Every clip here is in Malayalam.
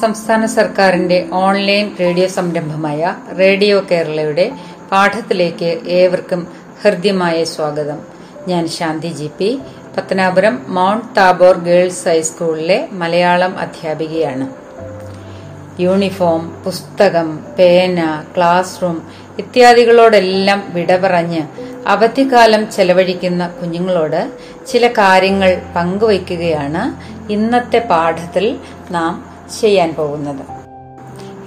സംസ്ഥാന സർക്കാരിന്റെ ഓൺലൈൻ റേഡിയോ സംരംഭമായ റേഡിയോ കേരളയുടെ പാഠത്തിലേക്ക് ഏവർക്കും ഹൃദ്യമായ സ്വാഗതം. ഞാൻ Shanti G P. Pathanapuram Mount Tabor girls ഹൈസ്കൂളിലെ മലയാളം അധ്യാപികയാണ്. യൂണിഫോം പുസ്തകം പേന ക്ലാസ് റൂം ഇത്യാദികളോടെല്ലാം വിട പറഞ്ഞ് അവധിക്കാലം ചെലവഴിക്കുന്ന കുഞ്ഞുങ്ങളോട് ചില കാര്യങ്ങൾ പങ്കുവയ്ക്കുകയാണ് ഇന്നത്തെ പാഠത്തിൽ നാം ചെയ്യാൻ പോകുന്നത്.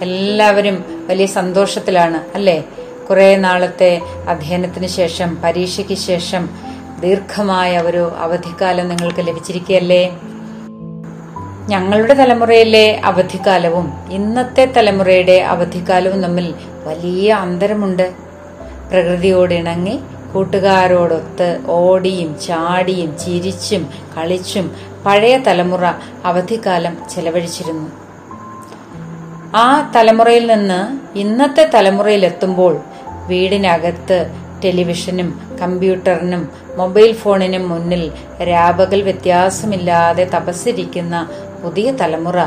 എല്ലാവരും വലിയ സന്തോഷത്തിലാണ് അല്ലേ? കുറെ നാളത്തെ അധ്യയനത്തിന് ശേഷം പരീക്ഷയ്ക്ക് ശേഷം ദീർഘമായ ഒരു അവധിക്കാലം നിങ്ങൾക്ക് ലഭിച്ചിരിക്കുകയല്ലേ? ഞങ്ങളുടെ തലമുറയിലെ അവധിക്കാലവും ഇന്നത്തെ തലമുറയുടെ അവധിക്കാലവും തമ്മിൽ വലിയ അന്തരമുണ്ട്. പ്രകൃതിയോട് ഇണങ്ങി കൂട്ടുകാരോടൊത്ത് ഓടിയും ചാടിയും ചിരിച്ചും കളിച്ചും പഴയ തലമുറ അവധിക്കാലം ചെലവഴിച്ചിരുന്നു. ആ തലമുറയിൽ നിന്ന് ഇന്നത്തെ തലമുറയിൽ എത്തുമ്പോൾ വീടിനകത്ത് ടെലിവിഷനും കമ്പ്യൂട്ടറിനും മൊബൈൽ ഫോണിനും മുന്നിൽ രാപകൽ വ്യത്യാസമില്ലാതെ തപസ്സിരിക്കുന്ന പുതിയ തലമുറ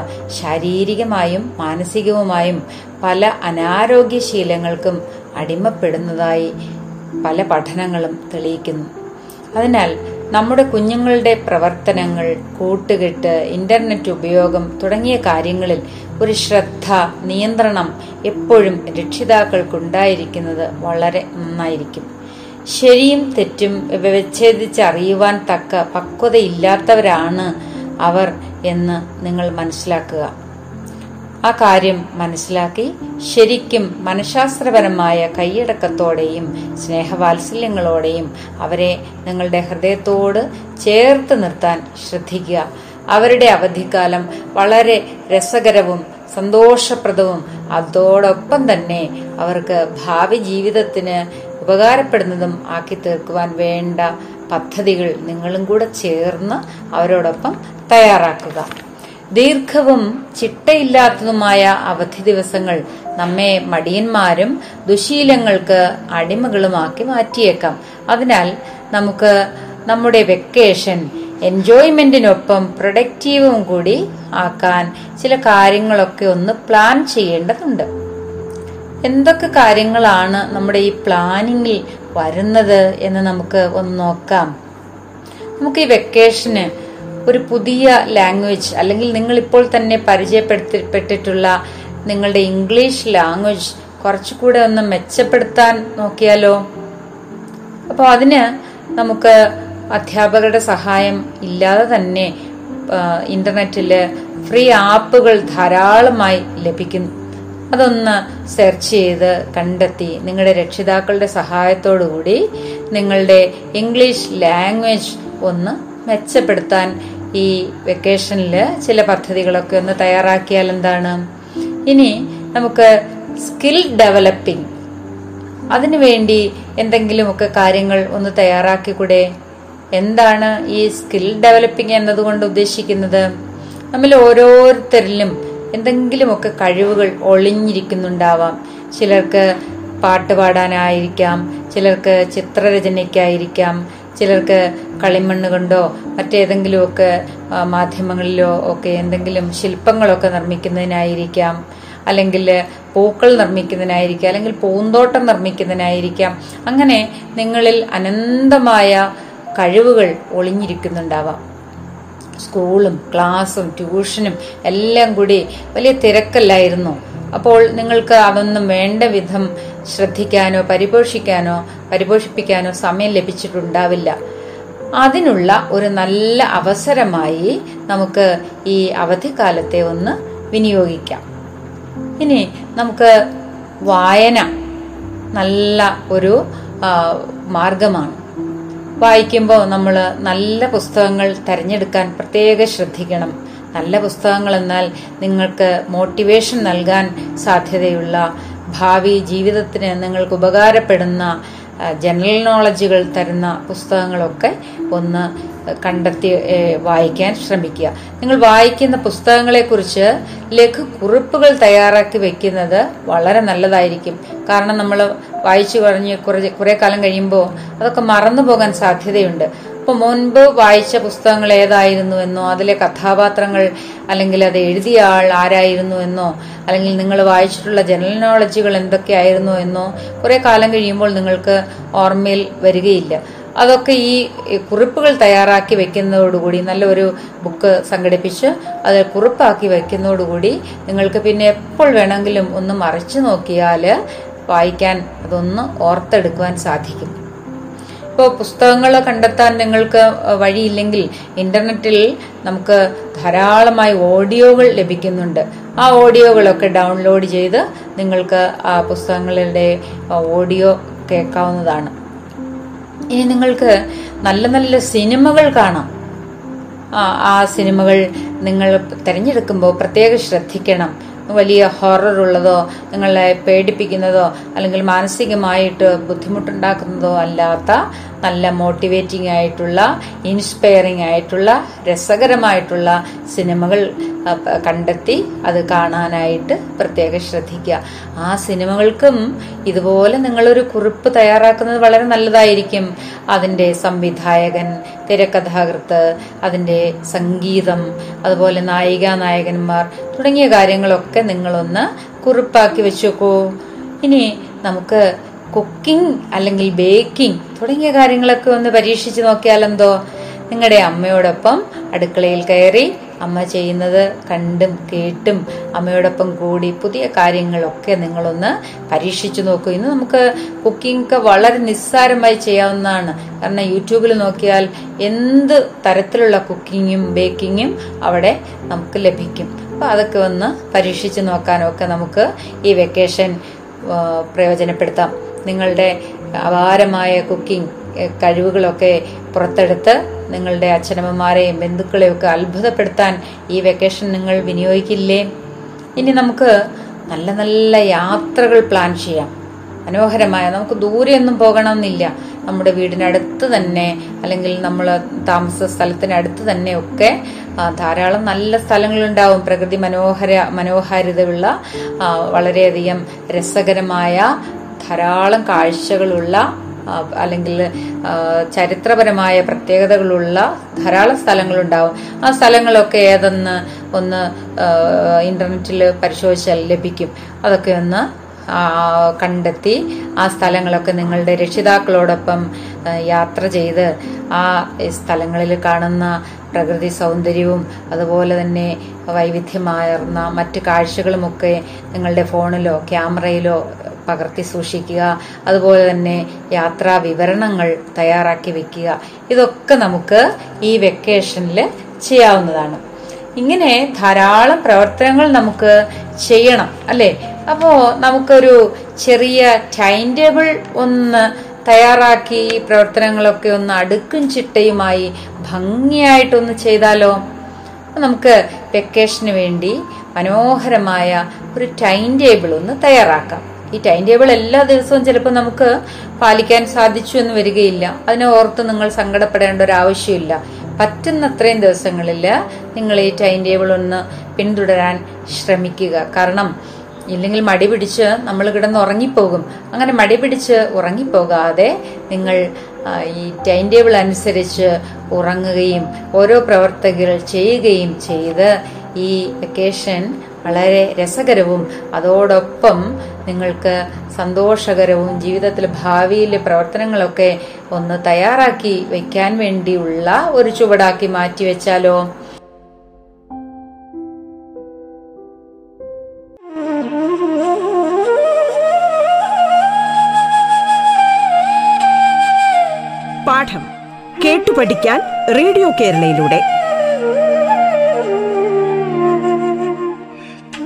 ശാരീരികമായും മാനസികവുമായും പല അനാരോഗ്യ ശീലങ്ങൾക്കും അടിമപ്പെടുന്നതായി പല പഠനങ്ങളും തെളിയിക്കുന്നു. അതിനാൽ നമ്മുടെ കുഞ്ഞുങ്ങളുടെ പ്രവർത്തനങ്ങൾ കൂട്ടുകെട്ട് ഇന്റർനെറ്റ് ഉപയോഗം തുടങ്ങിയ കാര്യങ്ങളിൽ ഒരു ശ്രദ്ധ നിയന്ത്രണം എപ്പോഴും രക്ഷിതാക്കൾക്കുണ്ടായിരിക്കുന്നത് വളരെ നന്നായിരിക്കും. ശരിയും തെറ്റും വിച്ഛേദിച്ചറിയുവാൻ തക്ക പക്വതയില്ലാത്തവരാണ് അവർ എന്ന് നിങ്ങൾ മനസ്സിലാക്കുക. ആ കാര്യം മനസ്സിലാക്കി ശരിക്കും മനഃശാസ്ത്രപരമായ കൈയടക്കത്തോടെയും സ്നേഹവാത്സല്യങ്ങളോടെയും അവരെ നിങ്ങളുടെ ഹൃദയത്തോട് ചേർത്ത് നിർത്താൻ ശ്രദ്ധിക്കുക. അവരുടെ അവധിക്കാലം വളരെ രസകരവും സന്തോഷപ്രദവും. അതോടൊപ്പം തന്നെ അവർക്ക് ഭാവി ജീവിതത്തിന് ഉപകാരപ്പെടുന്നതും ആക്കി തീർക്കുവാൻ വേണ്ട പദ്ധതികൾ നിങ്ങളും കൂടെ ചേർന്ന് അവരോടൊപ്പം തയ്യാറാക്കുക. ദീർഘവും ചിട്ടയില്ലാത്തതുമായ അവധി ദിവസങ്ങൾ നമ്മെ മടിയന്മാരും ദുശീലങ്ങൾക്ക് അടിമകളുമാക്കി മാറ്റിയേക്കാം. അതിനാൽ നമുക്ക് നമ്മുടെ വെക്കേഷൻ എൻജോയ്മെന്റിനൊപ്പം പ്രൊഡക്റ്റീവും കൂടി ആക്കാൻ ചില കാര്യങ്ങളൊക്കെ ഒന്ന് പ്ലാൻ ചെയ്യേണ്ടതുണ്ട്. എന്തൊക്കെ കാര്യങ്ങളാണ് നമ്മുടെ ഈ പ്ലാനിങ്ങിൽ വരുന്നത് എന്ന് നമുക്ക് ഒന്ന് നോക്കാം. നമുക്ക് ഈ വെക്കേഷന് ഒരു പുതിയ ലാംഗ്വേജ് അല്ലെങ്കിൽ നിങ്ങൾ ഇപ്പോൾ തന്നെ പരിചയപ്പെടുത്തിപ്പെട്ടിട്ടുള്ള നിങ്ങളുടെ ഇംഗ്ലീഷ് ലാംഗ്വേജ് കുറച്ചുകൂടെ ഒന്ന് മെച്ചപ്പെടുത്താൻ നോക്കിയാലോ? അപ്പോൾ അതിന് നമുക്ക് അധ്യാപകരുടെ സഹായം ഇല്ലാതെ തന്നെ ഇന്റർനെറ്റിൽ ഫ്രീ ആപ്പുകൾ ധാരാളമായി ലഭിക്കും. അതൊന്ന് സെർച്ച് ചെയ്ത് കണ്ടെത്തി നിങ്ങളുടെ രക്ഷിതാക്കളുടെ സഹായത്തോടുകൂടി നിങ്ങളുടെ ഇംഗ്ലീഷ് ലാംഗ്വേജ് ഒന്ന് മെച്ചപ്പെടുത്താൻ ഈ വെക്കേഷനിൽ ചില പദ്ധതികളൊക്കെ ഒന്ന് തയ്യാറാക്കിയാൽ എന്താണ്? ഇനി നമുക്ക് സ്കിൽ ഡെവലപ്പിംഗ്. അതിനുവേണ്ടി എന്തെങ്കിലുമൊക്കെ കാര്യങ്ങൾ ഒന്ന് തയ്യാറാക്കിക്കൂടെ? എന്താണ് ഈ സ്കിൽ ഡെവലപ്പിംഗ് എന്നതുകൊണ്ട് ഉദ്ദേശിക്കുന്നത്? നമ്മൾ ഓരോരുത്തരിലും എന്തെങ്കിലുമൊക്കെ കഴിവുകൾ ഒളിഞ്ഞിരിക്കുന്നുണ്ടാവാം. ചിലർക്ക് പാട്ട് പാടാനായിരിക്കാം ചിലർക്ക് ചിത്രരചനയ്ക്കായിരിക്കാം ചിലർക്ക് കളിമണ്ണ് കൊണ്ടോ മറ്റേതെങ്കിലുമൊക്കെ മാധ്യമങ്ങളിലോ ഒക്കെ എന്തെങ്കിലും ശില്പങ്ങളൊക്കെ നിർമ്മിക്കുന്നതിനായിരിക്കാം. അല്ലെങ്കിൽ പൂക്കൾ നിർമ്മിക്കുന്നതിനായിരിക്കാം അല്ലെങ്കിൽ പൂന്തോട്ടം നിർമ്മിക്കുന്നതിനായിരിക്കാം. അങ്ങനെ നിങ്ങളിൽ അനന്തമായ കഴിവുകൾ ഒളിഞ്ഞിരിക്കുന്നുണ്ടാവാം. സ്കൂളും ക്ലാസ്സും ട്യൂഷനും എല്ലാം കൂടി വലിയ തിരക്കല്ലായിരുന്നു. അപ്പോൾ നിങ്ങൾക്ക് അതൊന്നും വേണ്ട വിധം ശ്രദ്ധിക്കാനോ പരിപോഷിക്കാനോ പരിപോഷിപ്പിക്കാനോ സമയം ലഭിച്ചിട്ടുണ്ടാവില്ല. അതിനുള്ള ഒരു നല്ല അവസരമായി നമുക്ക് ഈ അവധിക്കാലത്തെ ഒന്ന് വിനിയോഗിക്കാം. ഇനി നമുക്ക് വായന നല്ല ഒരു മാർഗമാണ്. വായിക്കുമ്പോൾ നമ്മൾ നല്ല പുസ്തകങ്ങൾ തിരഞ്ഞെടുക്കാൻ പ്രത്യേക ശ്രദ്ധിക്കണം. നല്ല പുസ്തകങ്ങൾ എന്നാൽ നിങ്ങൾക്ക് മോട്ടിവേഷൻ നൽകാൻ സാധ്യതയുള്ള ഭാവി ജീവിതത്തിന് നിങ്ങൾക്ക് ഉപകാരപ്പെടുന്ന ജനറൽ നോളജുകൾ തരുന്ന പുസ്തകങ്ങളൊക്കെ ഒന്ന് കണ്ടെത്തി വായിക്കാൻ ശ്രമിക്കുക. നിങ്ങൾ വായിക്കുന്ന പുസ്തകങ്ങളെക്കുറിച്ച് ലഘു കുറിപ്പുകൾ തയ്യാറാക്കി വെക്കുന്നത് വളരെ നല്ലതായിരിക്കും. കാരണം നമ്മൾ വായിച്ചു കഴിഞ്ഞ് കുറേ കുറേ കാലം കഴിയുമ്പോൾ അതൊക്കെ മറന്നു പോകാൻ സാധ്യതയുണ്ട്. അപ്പോൾ മുൻപ് വായിച്ച പുസ്തകങ്ങൾ ഏതായിരുന്നു എന്നോ അതിലെ കഥാപാത്രങ്ങൾ അല്ലെങ്കിൽ അത് എഴുതിയ ആൾ ആരായിരുന്നു എന്നോ അല്ലെങ്കിൽ നിങ്ങൾ വായിച്ചിട്ടുള്ള ജനറൽ നോളജുകൾ എന്തൊക്കെയായിരുന്നു എന്നോ കുറെ കാലം കഴിയുമ്പോൾ നിങ്ങൾക്ക് ഓർമ്മയിൽ വരികയില്ല. അതൊക്കെ ഈ കുറിപ്പുകൾ തയ്യാറാക്കി വെക്കുന്നതോടുകൂടി നല്ലൊരു ബുക്ക് സംഘടിപ്പിച്ച് അത് കുറിപ്പാക്കി വെക്കുന്നതോടുകൂടി നിങ്ങൾക്ക് പിന്നെ എപ്പോൾ വേണമെങ്കിലും ഒന്ന് മറിച്ചു നോക്കിയാൽ വായിക്കാൻ അതൊന്ന് ഓർത്തെടുക്കുവാൻ സാധിക്കും. ഇപ്പോൾ പുസ്തകങ്ങൾ കണ്ടെത്താൻ നിങ്ങൾക്ക് വഴിയില്ലെങ്കിൽ ഇന്റർനെറ്റിൽ നമുക്ക് ധാരാളമായി ഓഡിയോകൾ ലഭിക്കുന്നുണ്ട്. ആ ഓഡിയോകളൊക്കെ ഡൗൺലോഡ് ചെയ്ത് നിങ്ങൾക്ക് ആ പുസ്തകങ്ങളുടെ ഓഡിയോ കേൾക്കാവുന്നതാണ്. ഇനി നിങ്ങൾക്ക് നല്ല നല്ല സിനിമകൾ കാണാം. ആ സിനിമകൾ നിങ്ങൾ തിരഞ്ഞെടുക്കുമ്പോൾ പ്രത്യേകം ശ്രദ്ധിക്കണം. വലിയ ഹൊറർ ഉള്ളതോ നിങ്ങളെ പേടിപ്പിക്കുന്നതോ അല്ലെങ്കിൽ മാനസികമായിട്ട് ബുദ്ധിമുട്ടുണ്ടാക്കുന്നതോ അല്ലാത്ത നല്ല മോട്ടിവേറ്റിംഗ് ആയിട്ടുള്ള ഇൻസ്പയറിംഗ് ആയിട്ടുള്ള രസകരമായിട്ടുള്ള സിനിമകൾ കണ്ടെത്തി അത് കാണാനായിട്ട് പ്രത്യേകം ശ്രദ്ധിക്കുക. ആ സിനിമകൾക്കും ഇതുപോലെ നിങ്ങളൊരു കുറിപ്പ് തയ്യാറാക്കുന്നത് വളരെ നല്ലതായിരിക്കും. അതിന്റെ സംവിധായകൻ തിരക്കഥാകൃത്ത് അതിന്റെ സംഗീതം അതുപോലെ നായിക നായകന്മാർ തുടങ്ങിയ കാര്യങ്ങളൊക്കെ നിങ്ങളൊന്ന് കുറിപ്പാക്കി വെച്ചേക്കൂ. ഇനി നമുക്ക് കുക്കിംഗ് അല്ലെങ്കിൽ ബേക്കിംഗ് തുടങ്ങിയ കാര്യങ്ങളൊക്കെ ഒന്ന് പരീക്ഷിച്ച് നോക്കിയാലെന്തോ നിങ്ങളുടെ അമ്മയോടൊപ്പം അടുക്കളയിൽ കയറി അമ്മ ചെയ്യുന്നത് കണ്ടും കേട്ടും അമ്മയോടൊപ്പം കൂടി പുതിയ കാര്യങ്ങളൊക്കെ നിങ്ങളൊന്ന് പരീക്ഷിച്ചു നോക്കൂ. ഇന്ന് നമുക്ക് കുക്കിംഗ് ഒക്കെ വളരെ നിസ്സാരമായി ചെയ്യാവുന്നതാണ്. കാരണം യൂട്യൂബിൽ നോക്കിയാൽ എന്ത് തരത്തിലുള്ള കുക്കിങ്ങും ബേക്കിങ്ങും അവിടെ നമുക്ക് ലഭിക്കും. അപ്പോൾ അതൊക്കെ ഒന്ന് പരീക്ഷിച്ച് നോക്കാനൊക്കെ നമുക്ക് ഈ വെക്കേഷൻ പ്രയോജനപ്പെടുത്താം. നിങ്ങളുടെ അപാരമായ കുക്കിംഗ് കഴിവുകളൊക്കെ പുറത്തെടുത്ത് നിങ്ങളുടെ അച്ഛനമ്മമാരെയും ബന്ധുക്കളെയും ഒക്കെ അത്ഭുതപ്പെടുത്താൻ ഈ വെക്കേഷൻ നിങ്ങൾ വിനിയോഗിക്കില്ലേ? ഇനി നമുക്ക് നല്ല നല്ല യാത്രകൾ പ്ലാൻ ചെയ്യാം. മനോഹരമായ നമുക്ക് ദൂരെയൊന്നും പോകണമെന്നില്ല. നമ്മുടെ വീടിനടുത്ത് തന്നെ അല്ലെങ്കിൽ നമ്മൾ താമസ സ്ഥലത്തിനടുത്ത് തന്നെ ഒക്കെ ധാരാളം നല്ല സ്ഥലങ്ങളുണ്ടാവും. പ്രകൃതി മനോഹര മനോഹാരിതയുള്ള വളരെയധികം രസകരമായ ധാരാളം കാഴ്ചകളുള്ള അല്ലെങ്കിൽ ചരിത്രപരമായ പ്രത്യേകതകളുള്ള ധാരാളം സ്ഥലങ്ങളുണ്ടാവും. ആ സ്ഥലങ്ങളൊക്കെ ഏതെന്ന് ഒന്ന് ഇന്റർനെറ്റിൽ പരിശോധിച്ചാൽ ലഭിക്കും. അതൊക്കെ ഒന്ന് കണ്ടെത്തി ആ സ്ഥലങ്ങളൊക്കെ നിങ്ങളുടെ രക്ഷിതാക്കളോടൊപ്പം യാത്ര ചെയ്ത് ആ സ്ഥലങ്ങളിൽ കാണുന്ന പ്രകൃതി സൗന്ദര്യവും അതുപോലെ തന്നെ വൈവിധ്യമാർന്ന മറ്റ് കാഴ്ചകളുമൊക്കെ നിങ്ങളുടെ ഫോണിലോ ക്യാമറയിലോ പകർത്തി സൂക്ഷിക്കുക. അതുപോലെ തന്നെ യാത്രാ വിവരണങ്ങൾ തയ്യാറാക്കി വെക്കുക. ഇതൊക്കെ നമുക്ക് ഈ വെക്കേഷനിൽ ചെയ്യാവുന്നതാണ്. ഇങ്ങനെ ധാരാളം പ്രവർത്തനങ്ങൾ നമുക്ക് ചെയ്യണം അല്ലേ? അപ്പോൾ നമുക്കൊരു ചെറിയ ടൈം ടേബിൾ ഒന്ന് തയ്യാറാക്കി ഈ പ്രവർത്തനങ്ങളൊക്കെ ഒന്ന് അടുക്കും ചിട്ടയുമായി ഭംഗിയായിട്ടൊന്ന് ചെയ്താലോ? നമുക്ക് വെക്കേഷന് വേണ്ടി മനോഹരമായ ഒരു ടൈം ടേബിൾ ഒന്ന് തയ്യാറാക്കാം. ഈ ടൈം ടേബിൾ എല്ലാ ദിവസവും ചിലപ്പോൾ നമുക്ക് പാലിക്കാൻ സാധിച്ചു എന്ന് വരികയില്ല. അതിനെ ഓർത്ത് നിങ്ങൾ സങ്കടപ്പെടേണ്ട ഒരു ആവശ്യമില്ല. പറ്റുന്നത്രയും ദിവസങ്ങളിൽ നിങ്ങൾ ഈ ടൈം ടേബിൾ ഒന്ന് പിന്തുടരാൻ ശ്രമിക്കുക. കാരണം ഇല്ലെങ്കിൽ മടി പിടിച്ച് നമ്മൾ കിടന്ന് ഉറങ്ങിപ്പോകും. അങ്ങനെ മടി പിടിച്ച് ഉറങ്ങിപ്പോകാതെ നിങ്ങൾ ഈ ടൈം ടേബിൾ അനുസരിച്ച് ഉറങ്ങുകയും ഓരോ പ്രവർത്തകർ ചെയ്യുകയും ചെയ്ത് ഈ വെക്കേഷൻ വളരെ രസകരവും അതോടൊപ്പം നിങ്ങൾക്ക് സന്തോഷകരവും ജീവിതത്തിൽ ഭാവിയിലെ പ്രവർത്തനങ്ങളൊക്കെ ഒന്ന് തയ്യാറാക്കി വെക്കാൻ വേണ്ടിയുള്ള ഒരു ചുവടാക്കി മാറ്റിവെച്ചാലോ പാഠം കേട്ടു പഠിക്കാൻ റേഡിയോ കേരളയിലൂടെ.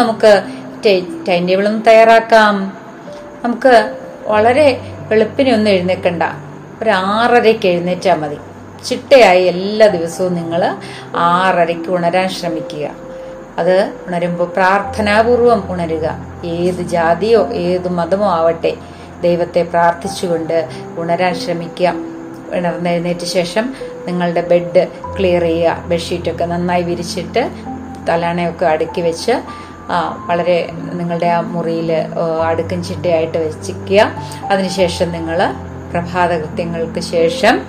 നമുക്ക് ടൈം ടേബിൾ ഒന്ന് തയ്യാറാക്കാം. നമുക്ക് വളരെ വെളുപ്പിനെ ഒന്നും എഴുന്നേക്കണ്ട. ഒരു ആറരയ്ക്ക് എഴുന്നേറ്റാൽ മതി. ചിട്ടയായി എല്ലാ ദിവസവും നിങ്ങൾ ആറരയ്ക്ക് ഉണരാൻ ശ്രമിക്കുക. അത് ഉണരുമ്പോൾ പ്രാർത്ഥനാപൂർവം ഉണരുക. ഏത് ജാതിയോ ഏത് മതമോ ആവട്ടെ ദൈവത്തെ പ്രാർത്ഥിച്ചുകൊണ്ട് ഉണരാൻ ശ്രമിക്കുക. ഉണർന്നെഴുന്നേറ്റ ശേഷം നിങ്ങളുടെ ബെഡ് ക്ലിയർ ചെയ്യുക. ബെഡ്ഷീറ്റൊക്കെ നന്നായി വിരിച്ചിട്ട് തലാണയൊക്കെ അടുക്കി വെച്ച് ആ, വളരെ നിങ്ങളുടെ ആ മുറിയിൽ അടുക്കും ചിട്ടയായിട്ട് വെച്ചിരിക്കുക. അതിനുശേഷം നിങ്ങൾ പ്രഭാത കൃത്യങ്ങൾക്ക് ശേഷം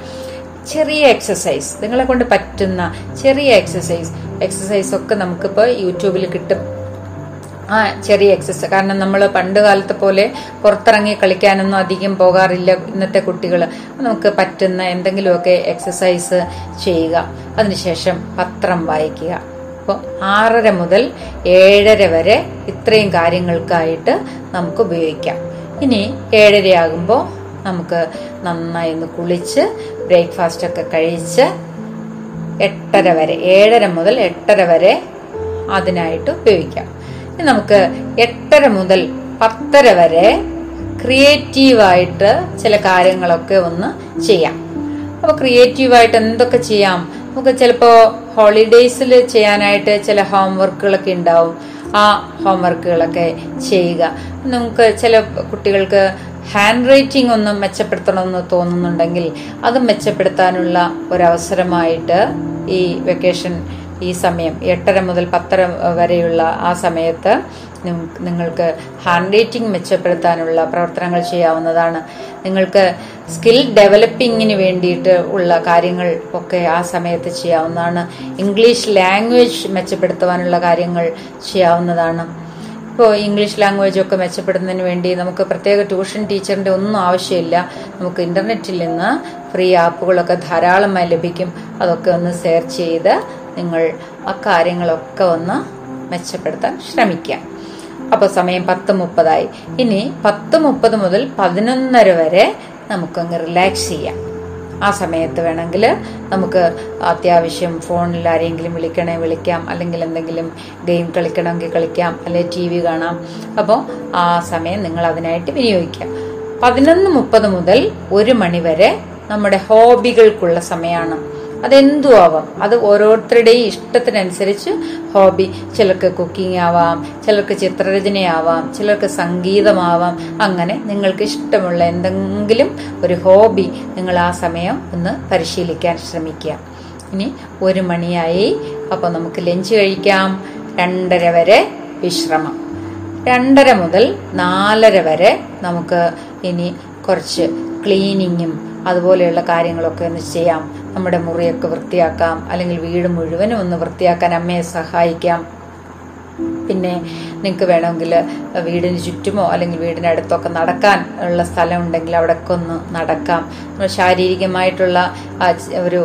ചെറിയ എക്സസൈസ് നിങ്ങളെ കൊണ്ട് പറ്റുന്ന ചെറിയ എക്സസൈസ് എക്സസൈസ് ഒക്കെ നമുക്കിപ്പോൾ യൂട്യൂബിൽ കിട്ടും. ആ ചെറിയ എക്സസൈസ് കാരണം നമ്മൾ പണ്ട് കാലത്തെ പോലെ പുറത്തിറങ്ങി കളിക്കാനൊന്നും അധികം പോകാറില്ല ഇന്നത്തെ കുട്ടികൾ നമുക്ക് പറ്റുന്ന എന്തെങ്കിലുമൊക്കെ എക്സസൈസ് ചെയ്യുക. അതിനുശേഷം പത്രം വായിക്കുക. ആറര മുതൽ ഏഴര വരെ ഇത്രയും കാര്യങ്ങൾക്കായിട്ട് നമുക്ക് ഉപയോഗിക്കാം. ഇനി ഏഴരയാകുമ്പോൾ നമുക്ക് നന്നായി ഒന്ന് കുളിച്ച് ബ്രേക്ക്ഫാസ്റ്റ് ഒക്കെ കഴിച്ച് എട്ടര വരെ ഏഴര മുതൽ എട്ടര വരെ അതിനായിട്ട് ഉപയോഗിക്കാം. ഇനി നമുക്ക് എട്ടര മുതൽ പത്തര വരെ ക്രിയേറ്റീവായിട്ട് ചില കാര്യങ്ങളൊക്കെ ഒന്ന് ചെയ്യാം. അപ്പോൾ ക്രിയേറ്റീവായിട്ട് എന്തൊക്കെ ചെയ്യാം? നമുക്ക് ചിലപ്പോ ഹോളിഡേയ്സിൽ ചെയ്യാനായിട്ട് ചില ഹോംവർക്കുകളൊക്കെ ഉണ്ടാവും. ആ ഹോംവർക്കുകളൊക്കെ ചെയ്യുക. നമുക്ക് ചില കുട്ടികൾക്ക് ഹാൻഡ് റൈറ്റിംഗ് ഒന്ന് മെച്ചപ്പെടുത്തണമെന്ന് തോന്നുന്നുണ്ടെങ്കിൽ അത് മെച്ചപ്പെടുത്താനുള്ള ഒരവസരമായിട്ട് ഈ വെക്കേഷൻ ഈ സമയം എട്ടര മുതൽ പത്തര വരെയുള്ള ആ സമയത്ത് നിങ്ങൾക്ക് ഹാൻഡ് റൈറ്റിംഗ് മെച്ചപ്പെടുത്താനുള്ള പ്രവർത്തനങ്ങൾ ചെയ്യാവുന്നതാണ്. നിങ്ങൾക്ക് സ്കിൽ ഡെവലപ്പിങ്ങിന് വേണ്ടിയിട്ട് ഉള്ള കാര്യങ്ങൾ ഒക്കെ ആ സമയത്ത് ചെയ്യാവുന്നതാണ്. ഇംഗ്ലീഷ് ലാംഗ്വേജ് മെച്ചപ്പെടുത്തുവാനുള്ള കാര്യങ്ങൾ ചെയ്യാവുന്നതാണ്. ഇപ്പോൾ ഇംഗ്ലീഷ് ലാംഗ്വേജ് ഒക്കെ മെച്ചപ്പെടുന്നതിന് വേണ്ടി നമുക്ക് പ്രത്യേക ട്യൂഷൻ ടീച്ചറിന്റെ ഒന്നും ആവശ്യമില്ല. നമുക്ക് ഇന്റർനെറ്റിൽ നിന്ന് ഫ്രീ ആപ്പുകളൊക്കെ ധാരാളമായി ലഭിക്കും. അതൊക്കെ ഒന്ന് സെർച്ച് ചെയ്ത് നിങ്ങൾ ആ കാര്യങ്ങളൊക്കെ ഒന്ന് മെച്ചപ്പെടുത്താൻ ശ്രമിക്കാം. അപ്പോൾ സമയം പത്ത് മുപ്പതായി. ഇനി പത്ത് മുപ്പത് മുതൽ പതിനൊന്നര വരെ നമുക്കങ്ങ് റിലാക്സ് ചെയ്യാം. ആ സമയത്ത് വേണമെങ്കിൽ നമുക്ക് അത്യാവശ്യം ഫോണിൽ ആരെങ്കിലും വിളിക്കണേ വിളിക്കാം. അല്ലെങ്കിൽ എന്തെങ്കിലും ഗെയിം കളിക്കണമെങ്കിൽ കളിക്കാം. അല്ലെങ്കിൽ ടി വി കാണാം. അപ്പോൾ ആ സമയം നിങ്ങൾ അതിനായിട്ട് വിനിയോഗിക്കാം. പതിനൊന്ന് മുപ്പത് മുതൽ ഒരു മണി വരെ നമ്മുടെ ഹോബികൾക്കുള്ള സമയമാണ്. അതെന്തു ആവാം അത് ഓരോരുത്തരുടെയും ഇഷ്ടത്തിനനുസരിച്ച് ഹോബി. ചിലർക്ക് കുക്കിംഗ് ആവാം ചിലർക്ക് ചിത്രരചനയാവാം ചിലർക്ക് സംഗീതമാവാം. അങ്ങനെ നിങ്ങൾക്ക് ഇഷ്ടമുള്ള എന്തെങ്കിലും ഒരു ഹോബി നിങ്ങൾ ആ സമയം ഒന്ന് പരിശീലിക്കാൻ ശ്രമിക്കുക. ഇനി ഒരു മണിയായി. അപ്പോൾ നമുക്ക് ലഞ്ച് കഴിക്കാം. രണ്ടര വരെ വിശ്രമം. രണ്ടര മുതൽ നാലര വരെ നമുക്ക് ഇനി കുറച്ച് ക്ലീനിങ്ങും അതുപോലെയുള്ള കാര്യങ്ങളൊക്കെ ഒന്ന് ചെയ്യാം. നമ്മുടെ മുറിയൊക്കെ വൃത്തിയാക്കാം അല്ലെങ്കിൽ വീട് മുഴുവനും ഒന്ന് വൃത്തിയാക്കാൻ അമ്മയെ സഹായിക്കാം. പിന്നെ നിങ്ങൾക്ക് വേണമെങ്കിൽ വീടിന് ചുറ്റുമോ അല്ലെങ്കിൽ വീടിനടുത്തൊക്കെ നടക്കാൻ ഉള്ള സ്ഥലം ഉണ്ടെങ്കിൽ അവിടെയൊക്കെ ഒന്ന് നടക്കാം. നമ്മൾ ശാരീരികമായിട്ടുള്ള ഒരു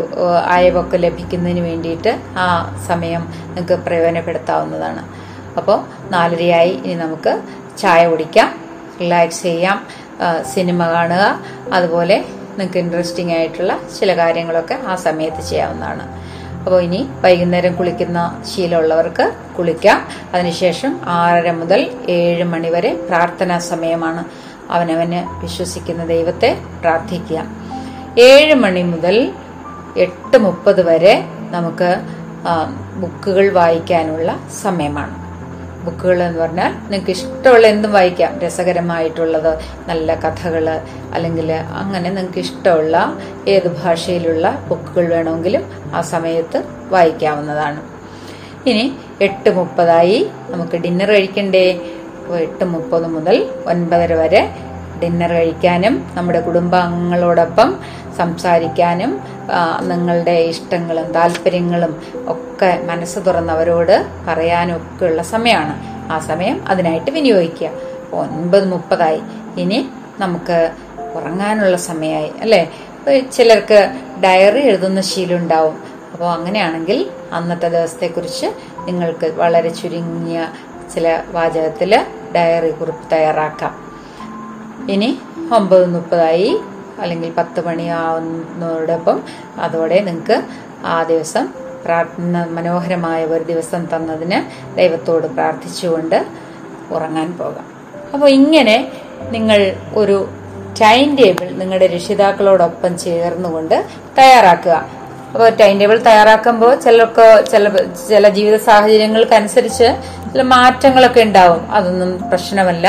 അയവൊക്കെ ലഭിക്കുന്നതിന് വേണ്ടിയിട്ട് ആ സമയം നിങ്ങൾക്ക് പ്രയോജനപ്പെടുത്താവുന്നതാണ്. അപ്പോൾ നാലരയായി ഇനി നമുക്ക് ചായ കുടിക്കാം റിലാക്സ് ചെയ്യാം സിനിമ കാണുക അതുപോലെ നിങ്ങൾക്ക് ഇൻട്രസ്റ്റിംഗ് ആയിട്ടുള്ള ചില കാര്യങ്ങളൊക്കെ ആ സമയത്ത് ചെയ്യാവുന്നതാണ്. അപ്പോൾ ഇനി വൈകുന്നേരം കുളിക്കുന്ന ശീലമുള്ളവർക്ക് കുളിക്കാം. അതിനുശേഷം ആറര മുതൽ ഏഴ് മണി വരെ പ്രാർത്ഥനാ സമയമാണ് അവനവന് വിശ്വസിക്കുന്ന ദൈവത്തെ പ്രാർത്ഥിക്കുക. ഏഴ് മണി മുതൽ എട്ട് മുപ്പത് വരെ നമുക്ക് ബുക്കുകൾ വായിക്കാനുള്ള സമയമാണ്. ബുക്കുകൾ എന്ന് പറഞ്ഞാൽ നിങ്ങൾക്ക് ഇഷ്ടമുള്ള എന്തും വായിക്കാം. രസകരമായിട്ടുള്ളത് നല്ല കഥകൾ അല്ലെങ്കിൽ അങ്ങനെ നിങ്ങൾക്ക് ഇഷ്ടമുള്ള ഏത് ഭാഷയിലുള്ള ബുക്കുകൾ വേണമെങ്കിലും ആ സമയത്ത് വായിക്കാവുന്നതാണ്. ഇനി എട്ട് മുപ്പതായി നമുക്ക് ഡിന്നർ കഴിക്കണ്ടേ? എട്ട് മുപ്പത് മുതൽ ഒൻപതര വരെ ഡിന്നർ കഴിക്കാനും നമ്മുടെ കുടുംബാംഗങ്ങളോടൊപ്പം സംസാരിക്കാനും നിങ്ങളുടെ ഇഷ്ടങ്ങളും താല്പര്യങ്ങളും ഒക്കെ മനസ്സ് തുറന്നവരോട് പറയാനും ഒക്കെ ഉള്ള സമയമാണ്. ആ സമയം അതിനായിട്ട് വിനിയോഗിക്കുക. ഒൻപത് മുപ്പതായി. ഇനി നമുക്ക് ഉറങ്ങാനുള്ള സമയമായി അല്ലേ? ചിലർക്ക് ഡയറി എഴുതുന്ന ശീലം ഉണ്ടാവും. അപ്പോൾ അങ്ങനെയാണെങ്കിൽ അന്നത്തെ ദിവസത്തെക്കുറിച്ച് നിങ്ങൾക്ക് വളരെ ചുരുങ്ങിയ ചില വാചകത്തിൽ ഡയറി കുറിപ്പ് തയ്യാറാക്കാം. ഇനി ഒമ്പത് മുപ്പതായി. അല്ലെങ്കിൽ പത്ത് മണിയാവുന്നതോടൊപ്പം അതോടെ നിങ്ങൾക്ക് ആ ദിവസം പ്രാർത്ഥന മനോഹരമായ ഒരു ദിവസം തന്നതിന് ദൈവത്തോട് പ്രാർത്ഥിച്ചുകൊണ്ട് ഉറങ്ങാൻ പോകാം. അപ്പോൾ ഇങ്ങനെ നിങ്ങൾ ഒരു ടൈം ടേബിൾ നിങ്ങളുടെ രക്ഷിതാക്കളോടൊപ്പം ചേർന്നുകൊണ്ട് തയ്യാറാക്കുക. ടൈം ടേബിൾ തയ്യാറാക്കുമ്പോൾ ചിലർക്ക് ചില ചില ജീവിത സാഹചര്യങ്ങൾക്കനുസരിച്ച് ചില മാറ്റങ്ങളൊക്കെ ഉണ്ടാവും. അതൊന്നും പ്രശ്നമല്ല.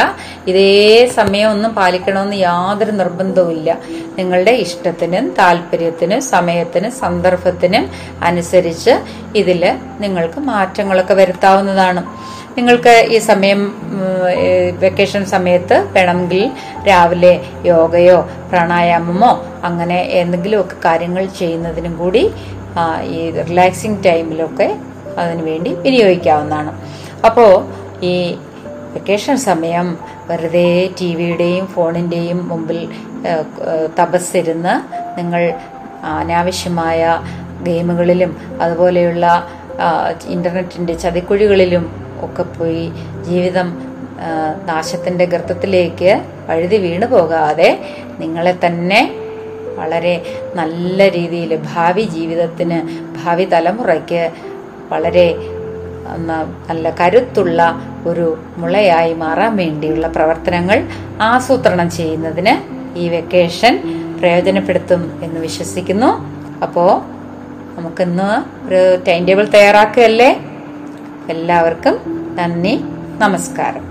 ഇതേ സമയമൊന്നും പാലിക്കണമെന്ന് യാതൊരു നിർബന്ധവുമില്ല നിങ്ങളുടെ ഇഷ്ടത്തിനും താല്പര്യത്തിനും സമയത്തിനും സന്ദർഭത്തിനും അനുസരിച്ച് ഇതിൽ നിങ്ങൾക്ക് മാറ്റങ്ങളൊക്കെ വരുത്താവുന്നതാണ്. നിങ്ങൾക്ക് ഈ സമയം വെക്കേഷൻ സമയത്ത് വേണമെങ്കിൽ രാവിലെ യോഗയോ പ്രാണായാമമോ അങ്ങനെ എന്തെങ്കിലുമൊക്കെ കാര്യങ്ങൾ ചെയ്യുന്നതിനും കൂടി ഈ റിലാക്സിങ് ടൈമിലൊക്കെ അതിനു വേണ്ടി വിനിയോഗിക്കാവുന്നതാണ്. അപ്പോൾ ഈ വെക്കേഷൻ സമയം വെറുതെ ടി വിയുടെയും ഫോണിന്റെയും മുമ്പിൽ തപസ്സിരുന്ന് നിങ്ങൾ അനാവശ്യമായ ഗെയിമുകളിലും അതുപോലെയുള്ള ഇന്റർനെറ്റിന്റെ ചതിക്കുഴികളിലും ഒക്കെ പോയി ജീവിതം ആ, നാശത്തിന്റെ ഗർത്തത്തിലേക്ക് പഴുതി വീണു പോകാതെ നിങ്ങളെ തന്നെ വളരെ നല്ല രീതിയിൽ ഭാവി ജീവിതത്തിന് ഭാവി തലമുറയ്ക്ക് വളരെ നല്ല കരുത്തുള്ള ഒരു മുളയായി മാറാൻ വേണ്ടിയുള്ള പ്രവർത്തനങ്ങൾ ആസൂത്രണം ചെയ്യുന്നതിന് ഈ വെക്കേഷൻ പ്രയോജനപ്പെടുത്തും എന്ന് വിശ്വസിക്കുന്നു. അപ്പോൾ നമുക്കിന്ന് ഒരു ടൈം ടേബിൾ തയ്യാറാക്കുകയല്ലേ? എല്ലാവർക്കും നന്ദി നമസ്കാരം.